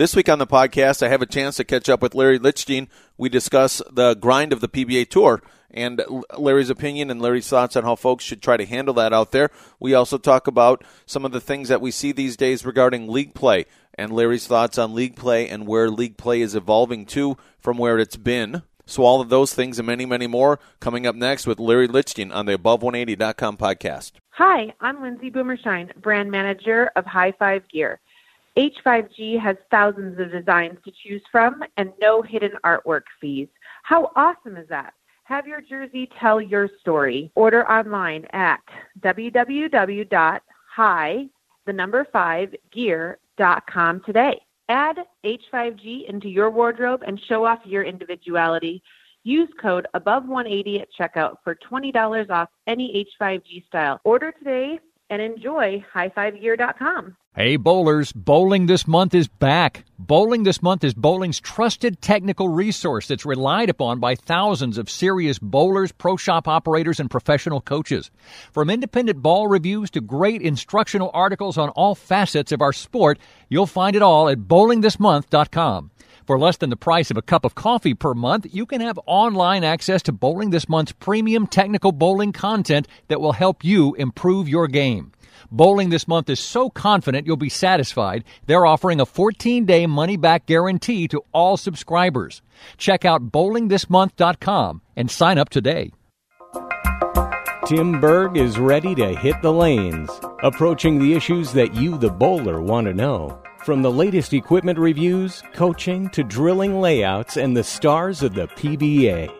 This week on the podcast, I have a chance to catch up with Larry Lichstein. We discuss the grind of the PBA Tour and Larry's opinion and Larry's thoughts on how folks should try to handle that out there. We also talk about some of the things that we see these days regarding league play and Larry's thoughts on league play and where league play is evolving to from where it's been. So all of those things and many, many more coming up next with Larry Lichstein on the Above180.com podcast. Hi, I'm Lindsay Boomershine, brand manager of High Five Gear. H5G has thousands of designs to choose from and no hidden artwork fees. How awesome is that? Have your jersey tell your story. Order online at www.high, the number 5, gear.com today. Add H5G into your wardrobe and show off your individuality. Use code above180 at checkout for $20 off any H5G style. Order today and enjoy highfivegear.com. Hey bowlers, bowling this month is back. Bowling this month is bowling's trusted technical resource that's relied upon by thousands of serious bowlers, pro shop operators, and professional coaches. From independent ball reviews to great instructional articles on all facets of our sport, you'll find it all at bowlingthismonth.com. For less than the price of a cup of coffee per month, you can have online access to Bowling This Month's premium technical bowling content that will help you improve your game. Bowling this month is so confident you'll be satisfied, they're offering a 14 day money back guarantee to all subscribers. Check out bowlingthismonth.com and sign up today. Tim Berg is ready to hit the lanes, approaching the issues that you, the bowler, want to know. From the latest equipment reviews, coaching, to drilling layouts, and the stars of the PBA.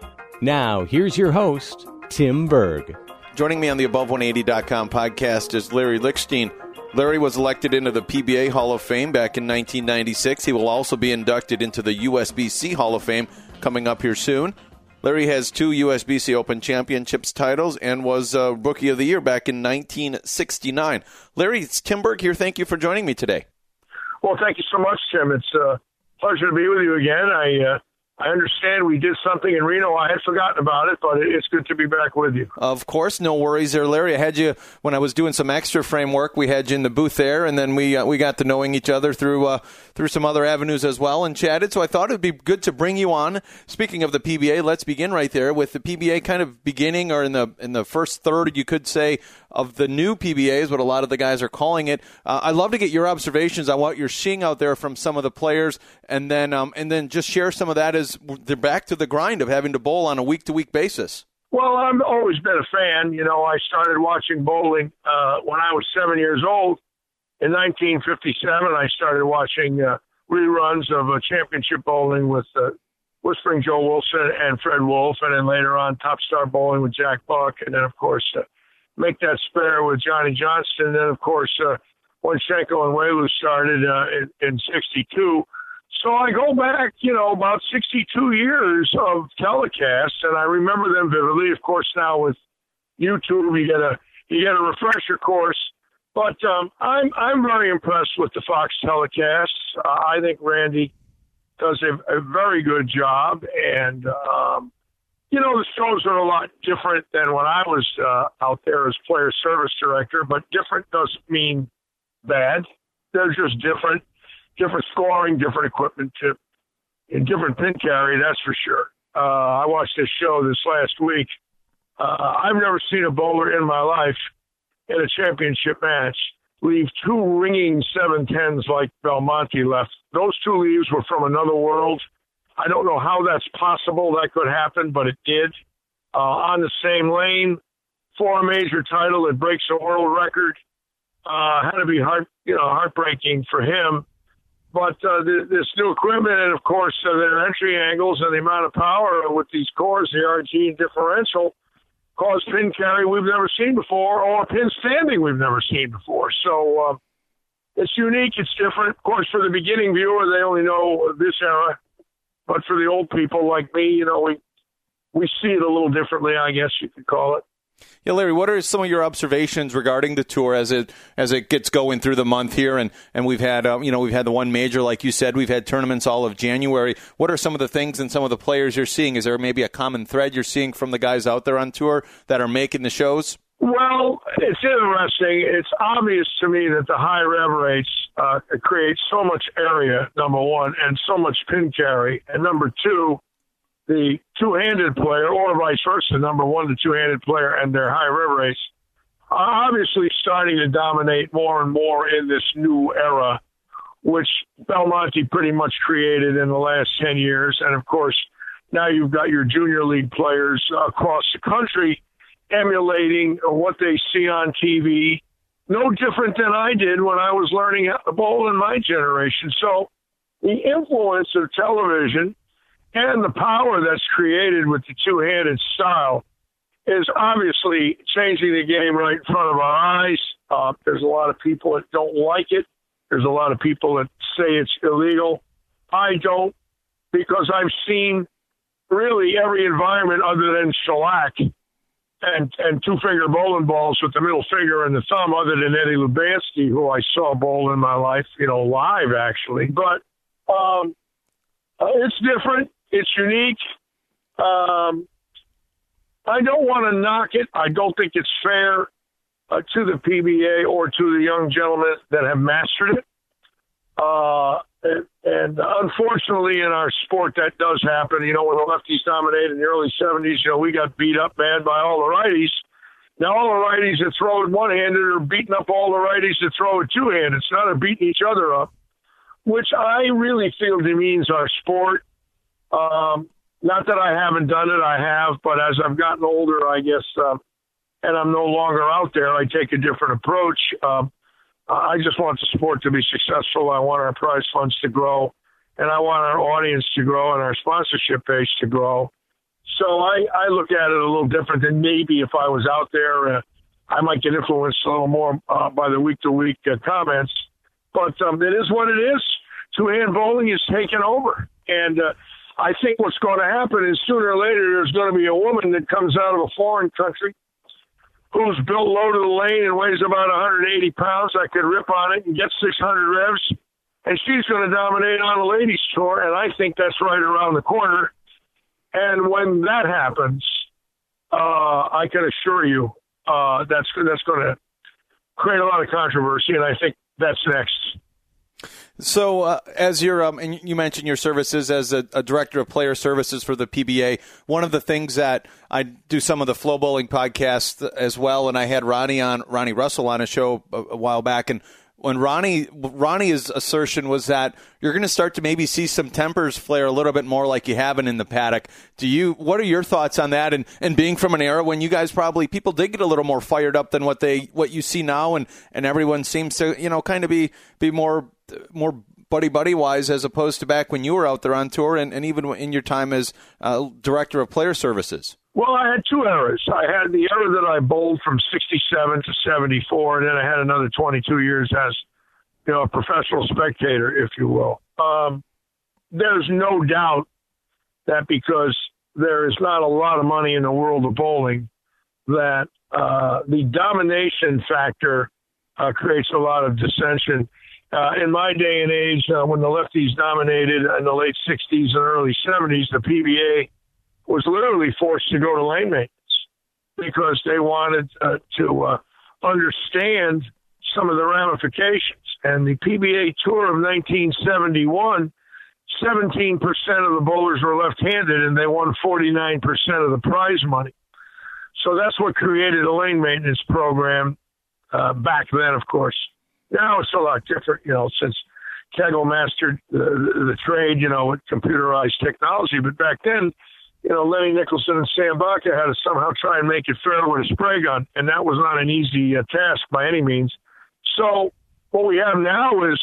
Now, here's your host, Tim Berg. Joining me on the Above180.com podcast is Larry Lichstein. Larry was elected into the PBA Hall of Fame back in 1996. He will also be inducted into the USBC Hall of Fame coming up here soon. Larry has two USBC Open Championships titles and was uh, Rookie of the Year back in 1969. Larry, it's Tim Berg here. Thank you for joining me today. Well, thank you so much, Tim. It's a pleasure to be with you again. I uh, I understand we did something in Reno. I had forgotten about it, but it's good to be back with you. Of course, no worries there, Larry. I had you when I was doing some extra framework. We had you in the booth there, and then we uh, we got to knowing each other through uh, through some other avenues as well, and chatted. So I thought it'd be good to bring you on. Speaking of the PBA, let's begin right there with the PBA kind of beginning or in the in the first third, you could say, of the new PBA is what a lot of the guys are calling it. Uh, I'd love to get your observations on what you're seeing out there from some of the players, and then um, and then just share some of that as they're back to the grind of having to bowl on a week to week basis. Well, I've always been a fan. You know, I started watching bowling uh, when I was seven years old. In 1957, I started watching uh, reruns of uh, championship bowling with uh, Whispering Joe Wilson and Fred Wolf, and then later on Top Star Bowling with Jack Buck, and then of course uh, make that spare with Johnny Johnston. And then, of course, uh, when Schenkel and Welu started uh, in, in 62. So I go back, you know, about 62 years of telecasts, and I remember them vividly. Of course, now with YouTube, you get a you get a refresher course. But um, I'm I'm very impressed with the Fox telecasts. Uh, I think Randy does a, a very good job, and um, you know, the shows are a lot different than when I was uh, out there as player service director, but different doesn't mean bad. They're just different, different scoring, different equipment tip, and different pin carry, that's for sure. Uh, I watched this show this last week. Uh, I've never seen a bowler in my life in a championship match leave two ringing seven tens like Belmonte left. Those two leaves were from another world I don't know how that's possible. That could happen, but it did. Uh, on the same lane for a major title, it breaks a world record. Uh, had to be heart, you know, heartbreaking for him. But uh, this new equipment, and of course uh, their entry angles and the amount of power with these cores, the RG differential, cause pin carry we've never seen before, or pin standing we've never seen before. So uh, it's unique, it's different. Of course, for the beginning viewer, they only know this era but for the old people like me, you know, we we see it a little differently, I guess you could call it. Yeah, Larry, what are some of your observations regarding the tour as it as it gets going through the month here? And and we've had uh, you know we've had the one major, like you said, we've had tournaments all of January. What are some of the things and some of the players you're seeing? Is there maybe a common thread you're seeing from the guys out there on tour that are making the shows? Well, it's interesting. It's obvious to me that the high rev rates uh, create so much area, number one, and so much pin carry. And number two, the two handed player, or vice versa, number one, the two handed player and their high rev rates, are obviously starting to dominate more and more in this new era, which Belmonte pretty much created in the last 10 years. And of course, now you've got your junior league players across the country emulating what they see on TV. No different than I did when I was learning how to bowl in my generation. So the influence of television and the power that's created with the two handed style is obviously changing the game right in front of our eyes. Uh, there's a lot of people that don't like it. There's a lot of people that say it's illegal. I don't because I've seen really every environment other than shellac and and two finger bowling balls with the middle finger and the thumb, other than Eddie Lubanski, who I saw bowl in my life, you know, live actually. But um, uh, it's different. It's unique. Um, I don't want to knock it. I don't think it's fair uh, to the PBA or to the young gentlemen that have mastered it. Uh, and, and unfortunately, in our sport, that does happen. You know, when the lefties dominated in the early 70s, you know, we got beat up bad by all the righties. Now, all the righties that throw it one handed are beating up all the righties that throw it two handed. It's not a beating each other up, which I really feel demeans our sport. Um, not that I haven't done it, I have, but as I've gotten older, I guess, uh, and I'm no longer out there, I take a different approach. Um, I just want the sport to be successful. I want our prize funds to grow, and I want our audience to grow and our sponsorship base to grow. So I, I look at it a little different than maybe if I was out there. Uh, I might get influenced a little more uh, by the week to week comments, but um, it is what it is. Two hand bowling is taking over, and uh, I think what's going to happen is sooner or later there's going to be a woman that comes out of a foreign country who's built low to the lane and weighs about 180 pounds. I could rip on it and get 600 revs, and she's going to dominate on the ladies' tour. And I think that's right around the corner. And when that happens, uh, I can assure you uh, that's that's going to create a lot of controversy, and I think that's next. So, uh, as you're, um, and you mentioned your services as a, a, director of player services for the PBA. One of the things that I do some of the flow bowling podcast as well, and I had Ronnie on Ronnie Russell on a show a, a while back, and when Ronnie Ronnie's assertion was that you're going to start to maybe see some tempers flare a little bit more like you haven't in the paddock. Do you? What are your thoughts on that? And and being from an era when you guys probably people did get a little more fired up than what they what you see now, and and everyone seems to you know kind of be be more more buddy buddy wise as opposed to back when you were out there on tour and, and even in your time as uh, director of player services? Well, I had two eras. I had the era that I bowled from 67 to 74, and then I had another 22 years as, you know, a professional spectator, if you will. Um, there's no doubt that because there is not a lot of money in the world of bowling, that uh, the domination factor uh, creates a lot of dissension uh, in my day and age, uh, when the lefties dominated in the late 60s and early 70s, the PBA was literally forced to go to lane maintenance because they wanted uh, to uh, understand some of the ramifications. And the PBA Tour of 1971, 17% of the bowlers were left handed and they won 49% of the prize money. So that's what created a lane maintenance program uh, back then, of course. Now it's a lot different, you know, since Kegel mastered the, the, the trade, you know, with computerized technology. But back then, you know, Lenny Nicholson and Sam Baca had to somehow try and make it fair with a spray gun, and that was not an easy uh, task by any means. So what we have now is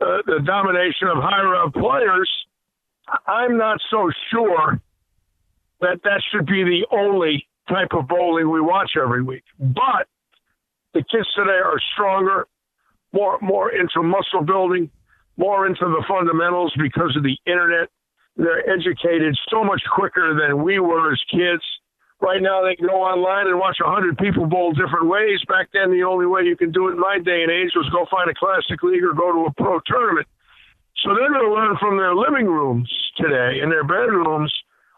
uh, the domination of higher up players. I'm not so sure that that should be the only type of bowling we watch every week. But the kids today are stronger more more into muscle building, more into the fundamentals because of the internet. They're educated so much quicker than we were as kids. Right now, they can go online and watch a hundred people bowl different ways. Back then, the only way you can do it in my day and age was go find a classic league or go to a pro tournament. So they're going to learn from their living rooms today, in their bedrooms,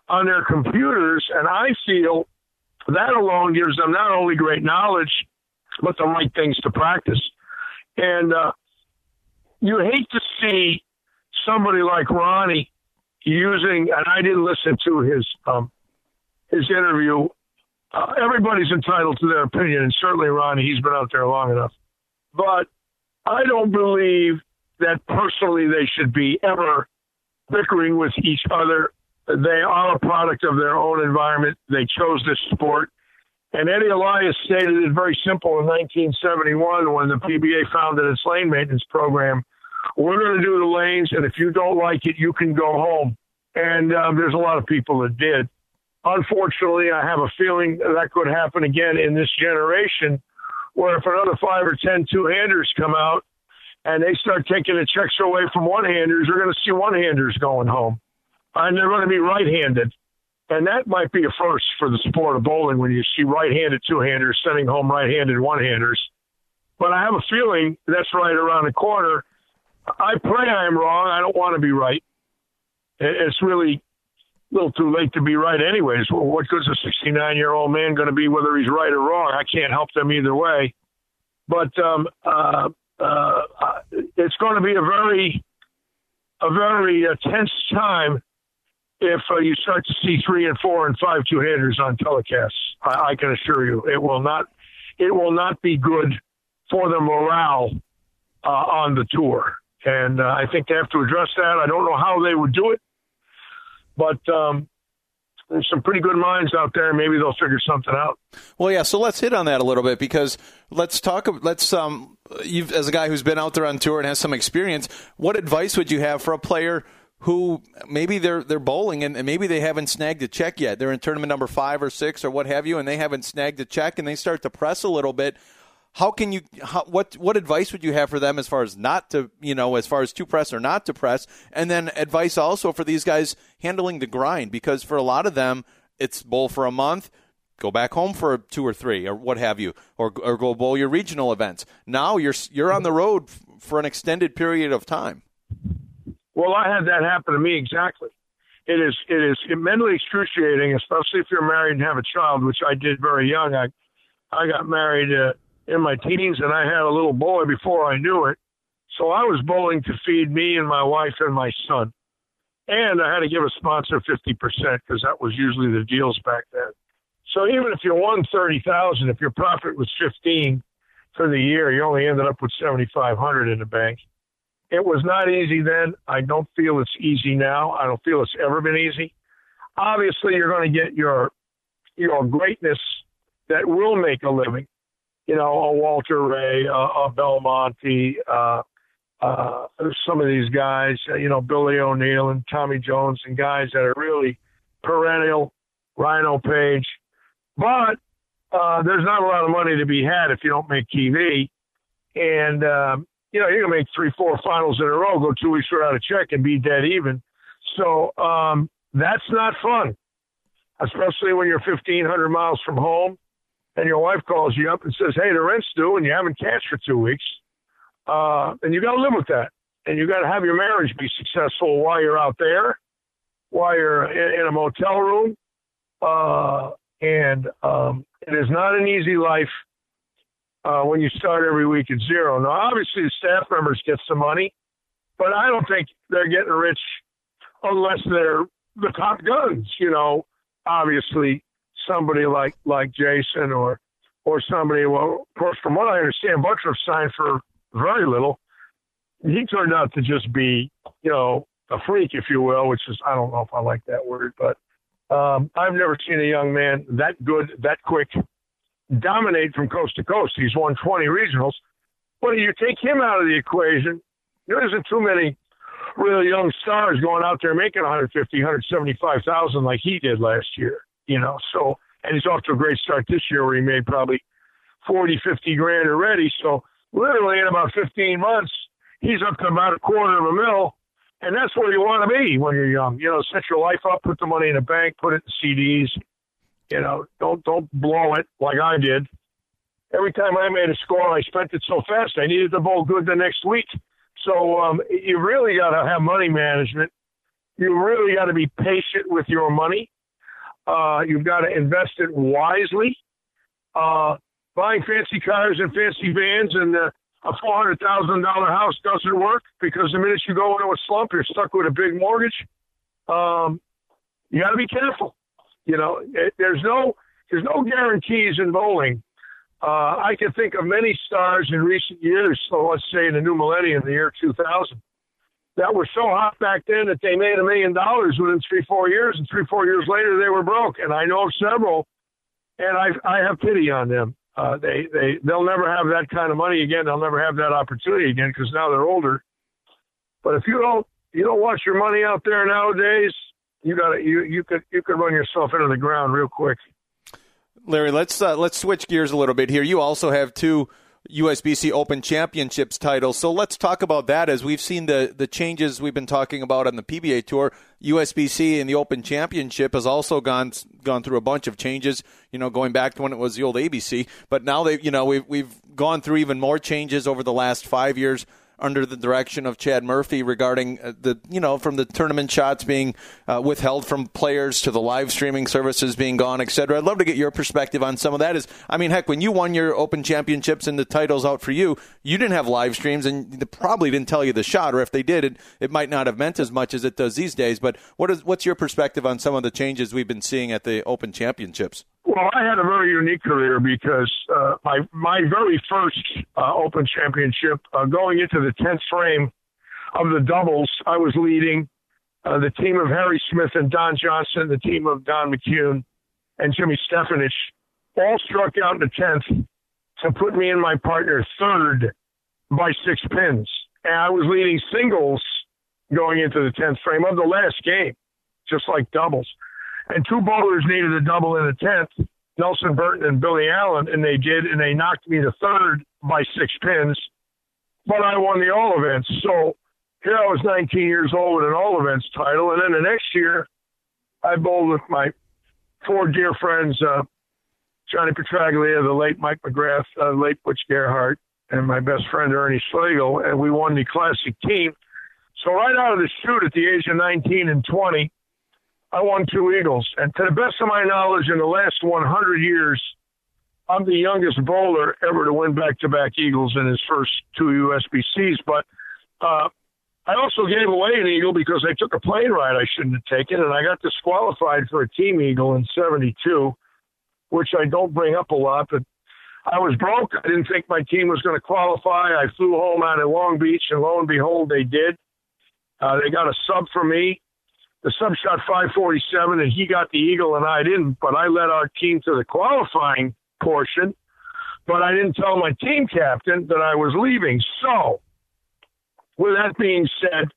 on their computers, and I feel that alone gives them not only great knowledge, but the right things to practice. And uh, you hate to see somebody like Ronnie using, and I didn't listen to his um, his interview. Uh, everybody's entitled to their opinion, and certainly Ronnie, he's been out there long enough. But I don't believe that personally they should be ever bickering with each other. They are a product of their own environment. They chose this sport. And Eddie Elias stated it very simple in 1971 when the PBA founded its lane maintenance program. We're going to do the lanes, and if you don't like it, you can go home. And um, there's a lot of people that did. Unfortunately, I have a feeling that could happen again in this generation, where if another five or ten two-handers come out and they start taking the checks away from one-handers, you're going to see one-handers going home, and they're going to be right-handed. And that might be a first for the sport of bowling when you see right-handed two-handers sending home right-handed one-handers. But I have a feeling that's right around the corner. I pray I am wrong. I don't want to be right. It's really a little too late to be right, anyways. What good's a 69 year old man going to be, whether he's right or wrong? I can't help them either way. But um, uh, uh, it's going to be a very, a very uh, tense time if uh, you start to see three and four and five two handers on telecasts. I, I can assure you, it will not, it will not be good for the morale uh, on the tour. And uh, I think they have to address that. I don't know how they would do it, but um, there's some pretty good minds out there. Maybe they'll figure something out. Well, yeah. So let's hit on that a little bit because let's talk. Let's um, you've as a guy who's been out there on tour and has some experience. What advice would you have for a player? Who maybe they're they're bowling and, and maybe they haven't snagged a check yet. They're in tournament number five or six or what have you, and they haven't snagged a check, and they start to press a little bit. How can you how, what what advice would you have for them as far as not to you know as far as to press or not to press? And then advice also for these guys handling the grind because for a lot of them it's bowl for a month go back home for two or three or what have you or, or go bowl your regional events. Now you're you're on the road for an extended period of time well i had that happen to me exactly it is it is mentally excruciating especially if you're married and have a child which i did very young i i got married uh, in my teens, and I had a little boy before I knew it. So I was bowling to feed me and my wife and my son. And I had to give a sponsor 50% because that was usually the deals back then. So even if you won 30,000, if your profit was 15 for the year, you only ended up with 7,500 in the bank. It was not easy then. I don't feel it's easy now. I don't feel it's ever been easy. Obviously, you're going to get your your greatness that will make a living you know, a Walter Ray, a, a Belmonte, uh, uh, some of these guys, uh, you know, Billy O'Neill and Tommy Jones and guys that are really perennial, Rhino Page. But uh, there's not a lot of money to be had if you don't make TV. And, um, you know, you're to make three, four finals in a row, go two weeks without a check and be dead even. So um, that's not fun, especially when you're 1,500 miles from home and your wife calls you up and says, "Hey, the rent's due, and you haven't cashed for two weeks," uh, and you got to live with that, and you got to have your marriage be successful while you're out there, while you're in, in a motel room, uh, and um, it is not an easy life uh, when you start every week at zero. Now, obviously, the staff members get some money, but I don't think they're getting rich unless they're the top guns. You know, obviously somebody like like Jason or or somebody. Well, of course, from what I understand, Butturff signed for very little. He turned out to just be, you know, a freak, if you will, which is I don't know if I like that word, but um, I've never seen a young man that good, that quick, dominate from coast to coast. He's won 20 regionals. But if you take him out of the equation, there isn't too many really young stars going out there making 150, 175,000 like he did last year you know. So, and he's off to a great start this year where he made probably 40, 50 grand already. So, literally in about 15 months, he's up to about a quarter of a mil. And that's where you want to be when you're young. You know, set your life up, put the money in a bank, put it in CDs. You know, don't don't blow it like I did. Every time I made a score, I spent it so fast. I needed the ball good the next week. So um, you really got to have money management. You really got to be patient with your money. Uh, you've got to invest it wisely. Uh, buying fancy cars and fancy vans and uh, a four hundred thousand dollar house doesn't work because the minute you go into a slump, you're stuck with a big mortgage. Um, you got to be careful. You know, it, there's no there's no guarantees in bowling. Uh, I can think of many stars in recent years, so let's say in the new millennium, the year 2000, that were so hot back then that they made a million dollars within three, four years, and three, four years later they were broke. And I know several, and I I have pity on them. Uh, they they they'll never have that kind of money again. They'll never have that opportunity again because now they're older. But if you don't you don't watch your money out there nowadays, you got you you could you could run yourself into the ground real quick. Larry, let's uh, let's switch gears a little bit here. You also have two USBC Open Championships titles, so let's talk about that. As we've seen the the changes we've been talking about on the PBA tour, USBC and the Open Championship has also gone gone through a bunch of changes. You know, going back to when it was the old ABC, but now they you know we've we've gone through even more changes over the last five years under the direction of Chad Murphy regarding uh, the you know from the tournament shots being uh, withheld from players to the live streaming services being gone, et cetera. I'd love to get your perspective on some of that. Is I mean, heck, when you won your Open Championships and the titles out for you, you didn't have live streams and they probably didn't tell you the shot, or if they did, it, it might not have meant as much as it does these days. But what is what's your perspective on some of the changes we've been seeing at the Open Championships? Well, I had a very unique career because uh, my my very first uh, Open Championship, uh, going into the tenth frame of the doubles, I was leading uh, the team of Harry Smith and Don Johnson, the team of Don McCune and Jimmy Stefanich, all struck out in the tenth to put me and my partner third by six pins, and I was leading singles going into the tenth frame of the last game, just like doubles and two bowlers needed a double in the tenth, Nelson Burton and Billy Allen, and they did, and they knocked me to third by six pins, but I won the all events. So here I was 19 years old with an all events title, and then the next year I bowled with my four dear friends, uh, Johnny Petraglia, the late Mike McGrath, uh, late Butch Gerhart, and my best friend Ernie Schlegel, and we won the classic team. So right out of the chute at the age of 19 and 20, I won two Eagles. And to the best of my knowledge, in the last 100 years, I'm the youngest bowler ever to win back to back Eagles in his first two USBCs. But uh, I also gave away an Eagle because I took a plane ride I shouldn't have taken, and I got disqualified for a team Eagle in 72, which I don't bring up a lot. But I was broke. I didn't think my team was going to qualify. I flew home out of Long Beach, and lo and behold, they did. Uh, they got a sub for me the sub shot 547 and he got the eagle and I didn't, but I led our team to the qualifying portion, but I didn't tell my team captain that I was leaving. So, with that being said,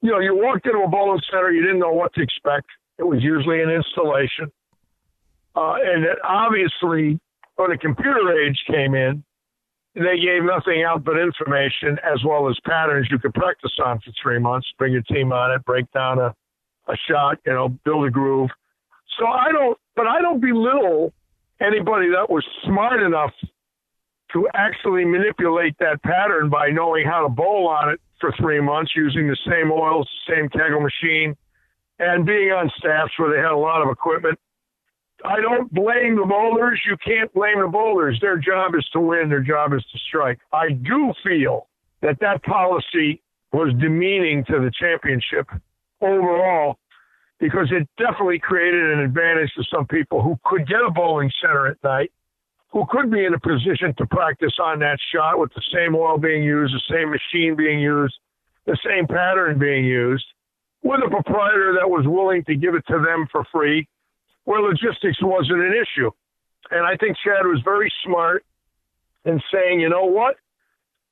you know, you walked into a bowling center, you didn't know what to expect. It was usually an installation. Uh, and it obviously, when the computer age came in, they gave nothing out but information as well as patterns you could practice on for three months. Bring your team on it, break down a, a shot, you know, build a groove. So I don't, but I don't belittle anybody that was smart enough to actually manipulate that pattern by knowing how to bowl on it for three months using the same oils, same Kegel machine, and being on staffs where they had a lot of equipment I don't blame the bowlers. You can't blame the bowlers. Their job is to win. Their job is to strike. I do feel that that policy was demeaning to the championship overall because it definitely created an advantage to some people who could get a bowling center at night, who could be in a position to practice on that shot with the same oil being used, the same machine being used, the same pattern being used, with a proprietor that was willing to give it to them for free where logistics wasn't an issue. And I think Chad was very smart in saying, you know what?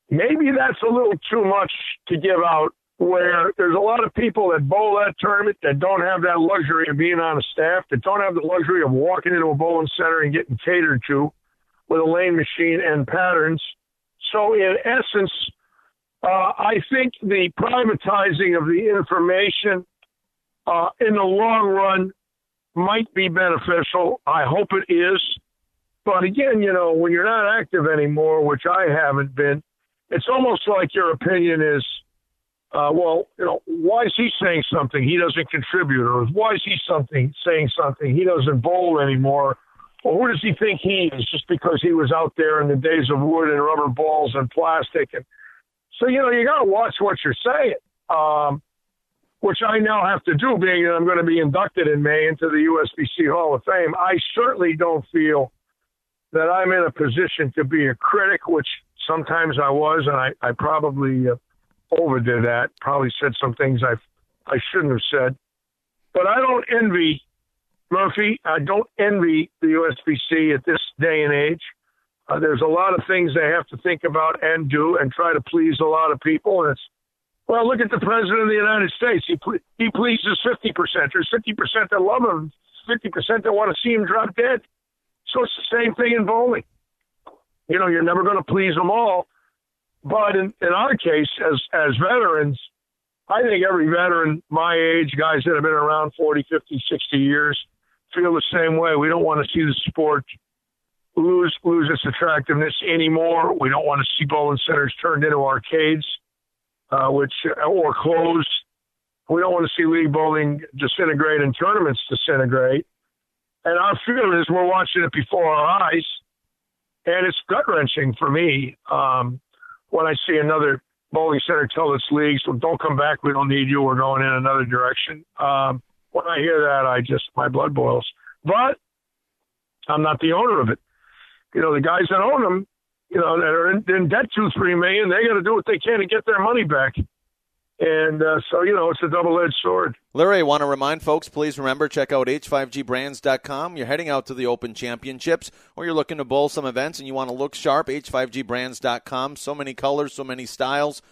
Maybe that's a little too much to give out where there's a lot of people that bowl that tournament that don't have that luxury of being on a staff, that don't have the luxury of walking into a bowling center and getting catered to with a lane machine and patterns. So, in essence, uh, I think the privatizing of the information uh, in the long run might be beneficial. I hope it is. But again, you know, when you're not active anymore, which I haven't been, it's almost like your opinion is uh, well, you know, why is he saying something he doesn't contribute, or why is he something saying something he doesn't bowl anymore, or who does he think he is just because he was out there in the days of wood and rubber balls and plastic, and so you know you got to watch what you're saying, um, which I now have to do, being that I'm going to be inducted in May into the USBC Hall of Fame. I certainly don't feel that I'm in a position to be a critic, which sometimes I was, and I, I probably. Uh, overdid that. Probably said some things I I shouldn't have said. But I don't envy Murphy. I don't envy the USBC at this day and age. Uh, there's a lot of things they have to think about and do and try to please a lot of people. And it's well, look at the president of the United States. He he pleases fifty percent. There's fifty percent that love him, fifty percent that want to see him drop dead. So it's the same thing in bowling. You know, you're never going to please them all. But in, in our case, as as veterans, I think every veteran my age, guys that have been around 40, 50, 60 years, feel the same way. We don't want to see the sport lose lose its attractiveness anymore. We don't want to see bowling centers turned into arcades, uh, which or closed. We don't want to see league bowling disintegrate and tournaments disintegrate. And our feeling is we're watching it before our eyes, and it's gut wrenching for me. Um, when I see another bowling center tell its leagues, well, don't come back, we don't need you, we're going in another direction. Um, when I hear that, I just, my blood boils. But I'm not the owner of it. You know, the guys that own them, you know, that are in, in debt two, three million, they got to do what they can to get their money back. And uh, so, you know, it's a double edged sword. Larry, I want to remind folks, please remember, check out h5gbrands.com. You're heading out to the Open Championships or you're looking to bowl some events and you want to look sharp, h5gbrands.com. So many colors, so many styles,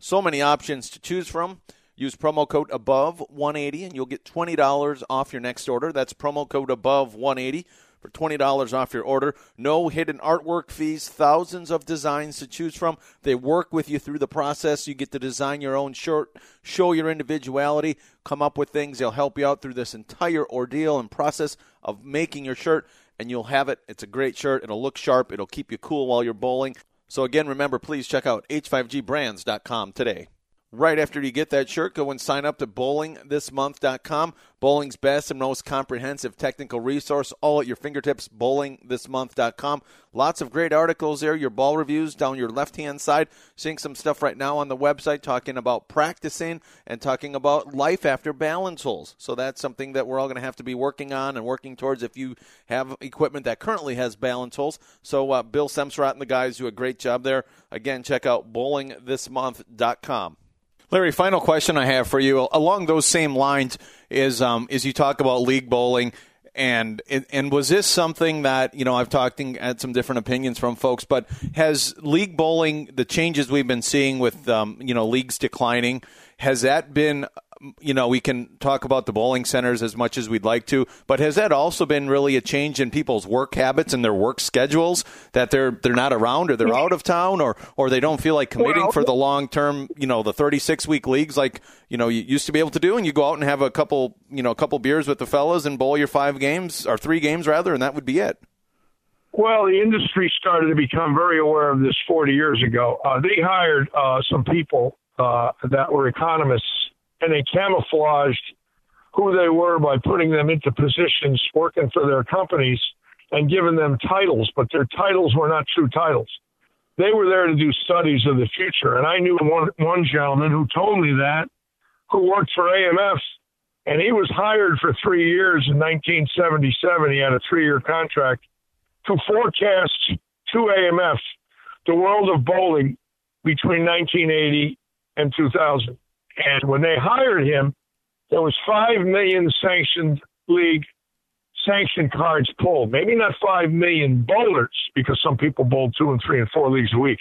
so many options to choose from. Use promo code above 180 and you'll get $20 off your next order. That's promo code above 180 for $20 off your order. No hidden artwork fees, thousands of designs to choose from. They work with you through the process. You get to design your own shirt, show your individuality, come up with things. They'll help you out through this entire ordeal and process of making your shirt, and you'll have it. It's a great shirt. It'll look sharp, it'll keep you cool while you're bowling. So, again, remember, please check out h5gbrands.com today. Right after you get that shirt, go and sign up to bowlingthismonth.com. Bowling's best and most comprehensive technical resource, all at your fingertips, bowlingthismonth.com. Lots of great articles there, your ball reviews down your left hand side. Seeing some stuff right now on the website talking about practicing and talking about life after balance holes. So that's something that we're all going to have to be working on and working towards if you have equipment that currently has balance holes. So uh, Bill Semsrott and the guys do a great job there. Again, check out bowlingthismonth.com. Larry, final question I have for you. Along those same lines is um, is you talk about league bowling and and was this something that you know I've talked and had some different opinions from folks, but has league bowling the changes we've been seeing with um, you know leagues declining has that been you know, we can talk about the bowling centers as much as we'd like to, but has that also been really a change in people's work habits and their work schedules that they're they're not around or they're out of town or or they don't feel like committing well, for the long term, you know, the 36 week leagues like, you know, you used to be able to do and you go out and have a couple, you know, a couple beers with the fellas and bowl your five games or three games rather and that would be it. Well, the industry started to become very aware of this 40 years ago. Uh, they hired uh, some people uh, that were economists and they camouflaged who they were by putting them into positions working for their companies and giving them titles, but their titles were not true titles. They were there to do studies of the future. And I knew one, one gentleman who told me that, who worked for AMF, and he was hired for three years in 1977. He had a three year contract to forecast to AMF the world of bowling between 1980 and 2000. And when they hired him, there was five million sanctioned league sanctioned cards pulled. Maybe not five million bowlers, because some people bowl two and three and four leagues a week,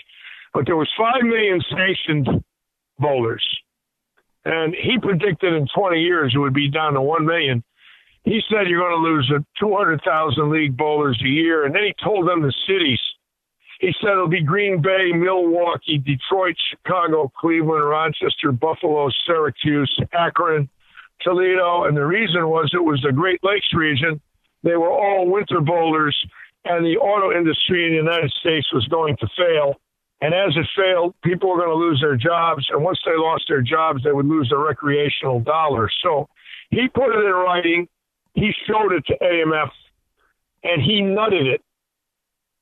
but there was five million sanctioned bowlers. And he predicted in 20 years it would be down to one million. He said you're going to lose 200,000 league bowlers a year, and then he told them the cities he said it'll be Green Bay, Milwaukee, Detroit, Chicago, Cleveland, Rochester, Buffalo, Syracuse, Akron, Toledo. And the reason was it was the Great Lakes region. They were all winter bowlers, and the auto industry in the United States was going to fail. And as it failed, people were going to lose their jobs. And once they lost their jobs, they would lose their recreational dollars. So he put it in writing. He showed it to AMF, and he nutted it.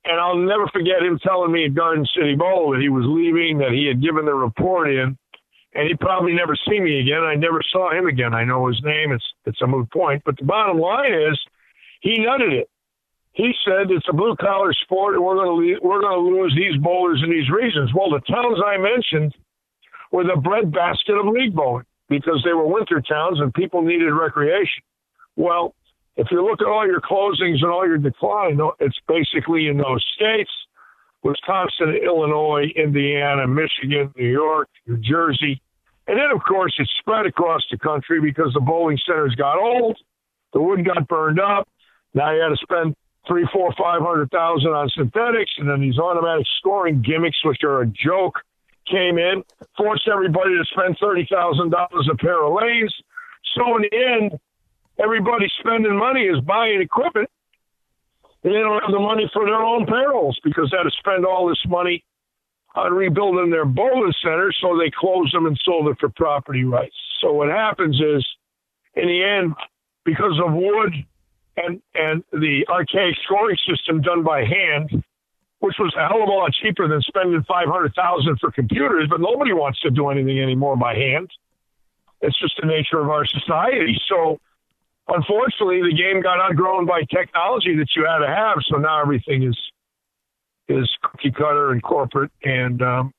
And I'll never forget him telling me at Garden City Bowl that he was leaving, that he had given the report in, and he'd probably never see me again. I never saw him again. I know his name. It's it's a moot point. But the bottom line is, he nutted it he said it's a blue collar sport and we're going to we're going to lose these bowlers and these reasons. Well, the towns I mentioned were the breadbasket of league bowling because they were winter towns and people needed recreation. Well, if you look at all your closings and all your decline, it's basically in those states: Wisconsin, Illinois, Indiana, Michigan, New York, New Jersey, and then of course it's spread across the country because the bowling centers got old, the wood got burned up. Now you had to spend three, four, five hundred thousand on synthetics, and then these automatic scoring gimmicks, which are a joke, came in, forced everybody to spend thirty thousand dollars a pair of lanes. So in the end, everybody spending money is buying equipment, and they don't have the money for their own payrolls because they had to spend all this money on rebuilding their bowling centers, so they closed them and sold it for property rights. So what happens is, in the end, because of wood and and the archaic scoring system done by hand, which was a hell of a lot cheaper than spending five hundred thousand for computers. But nobody wants to do anything anymore by hand. It's just the nature of our society. So, unfortunately, the game got outgrown by technology that you had to have. So now everything is is cookie cutter and corporate, and um,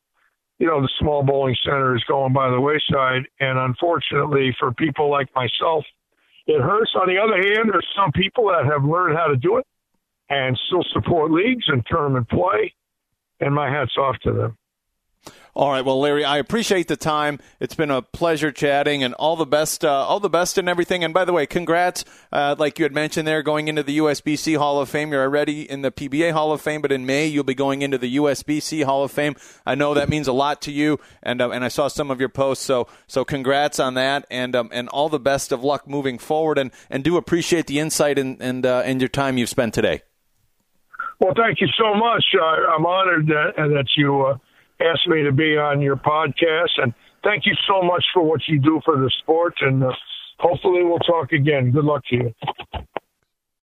you know the small bowling center is going by the wayside. And unfortunately, for people like myself it hurts. On the other hand, there's some people that have learned how to do it and still support leagues and tournament play, and my hat's off to them. All right, well, Larry, I appreciate the time. It's been a pleasure chatting, and all the best, uh, all the best and everything. And by the way, congrats, uh, like you had mentioned there, going into the USBC Hall of Fame. You're already in the PBA Hall of Fame, but in May you'll be going into the USBC Hall of Fame. I know that means a lot to you, and uh, and I saw some of your posts. So so congrats on that, and um, and all the best of luck moving forward. And and do appreciate the insight and and uh, and your time you've spent today. Well, thank you so much. I'm honored that, that you uh, asked me to be on your podcast. And thank you so much for what you do for the sport. And uh, hopefully we'll talk again. Good luck to you.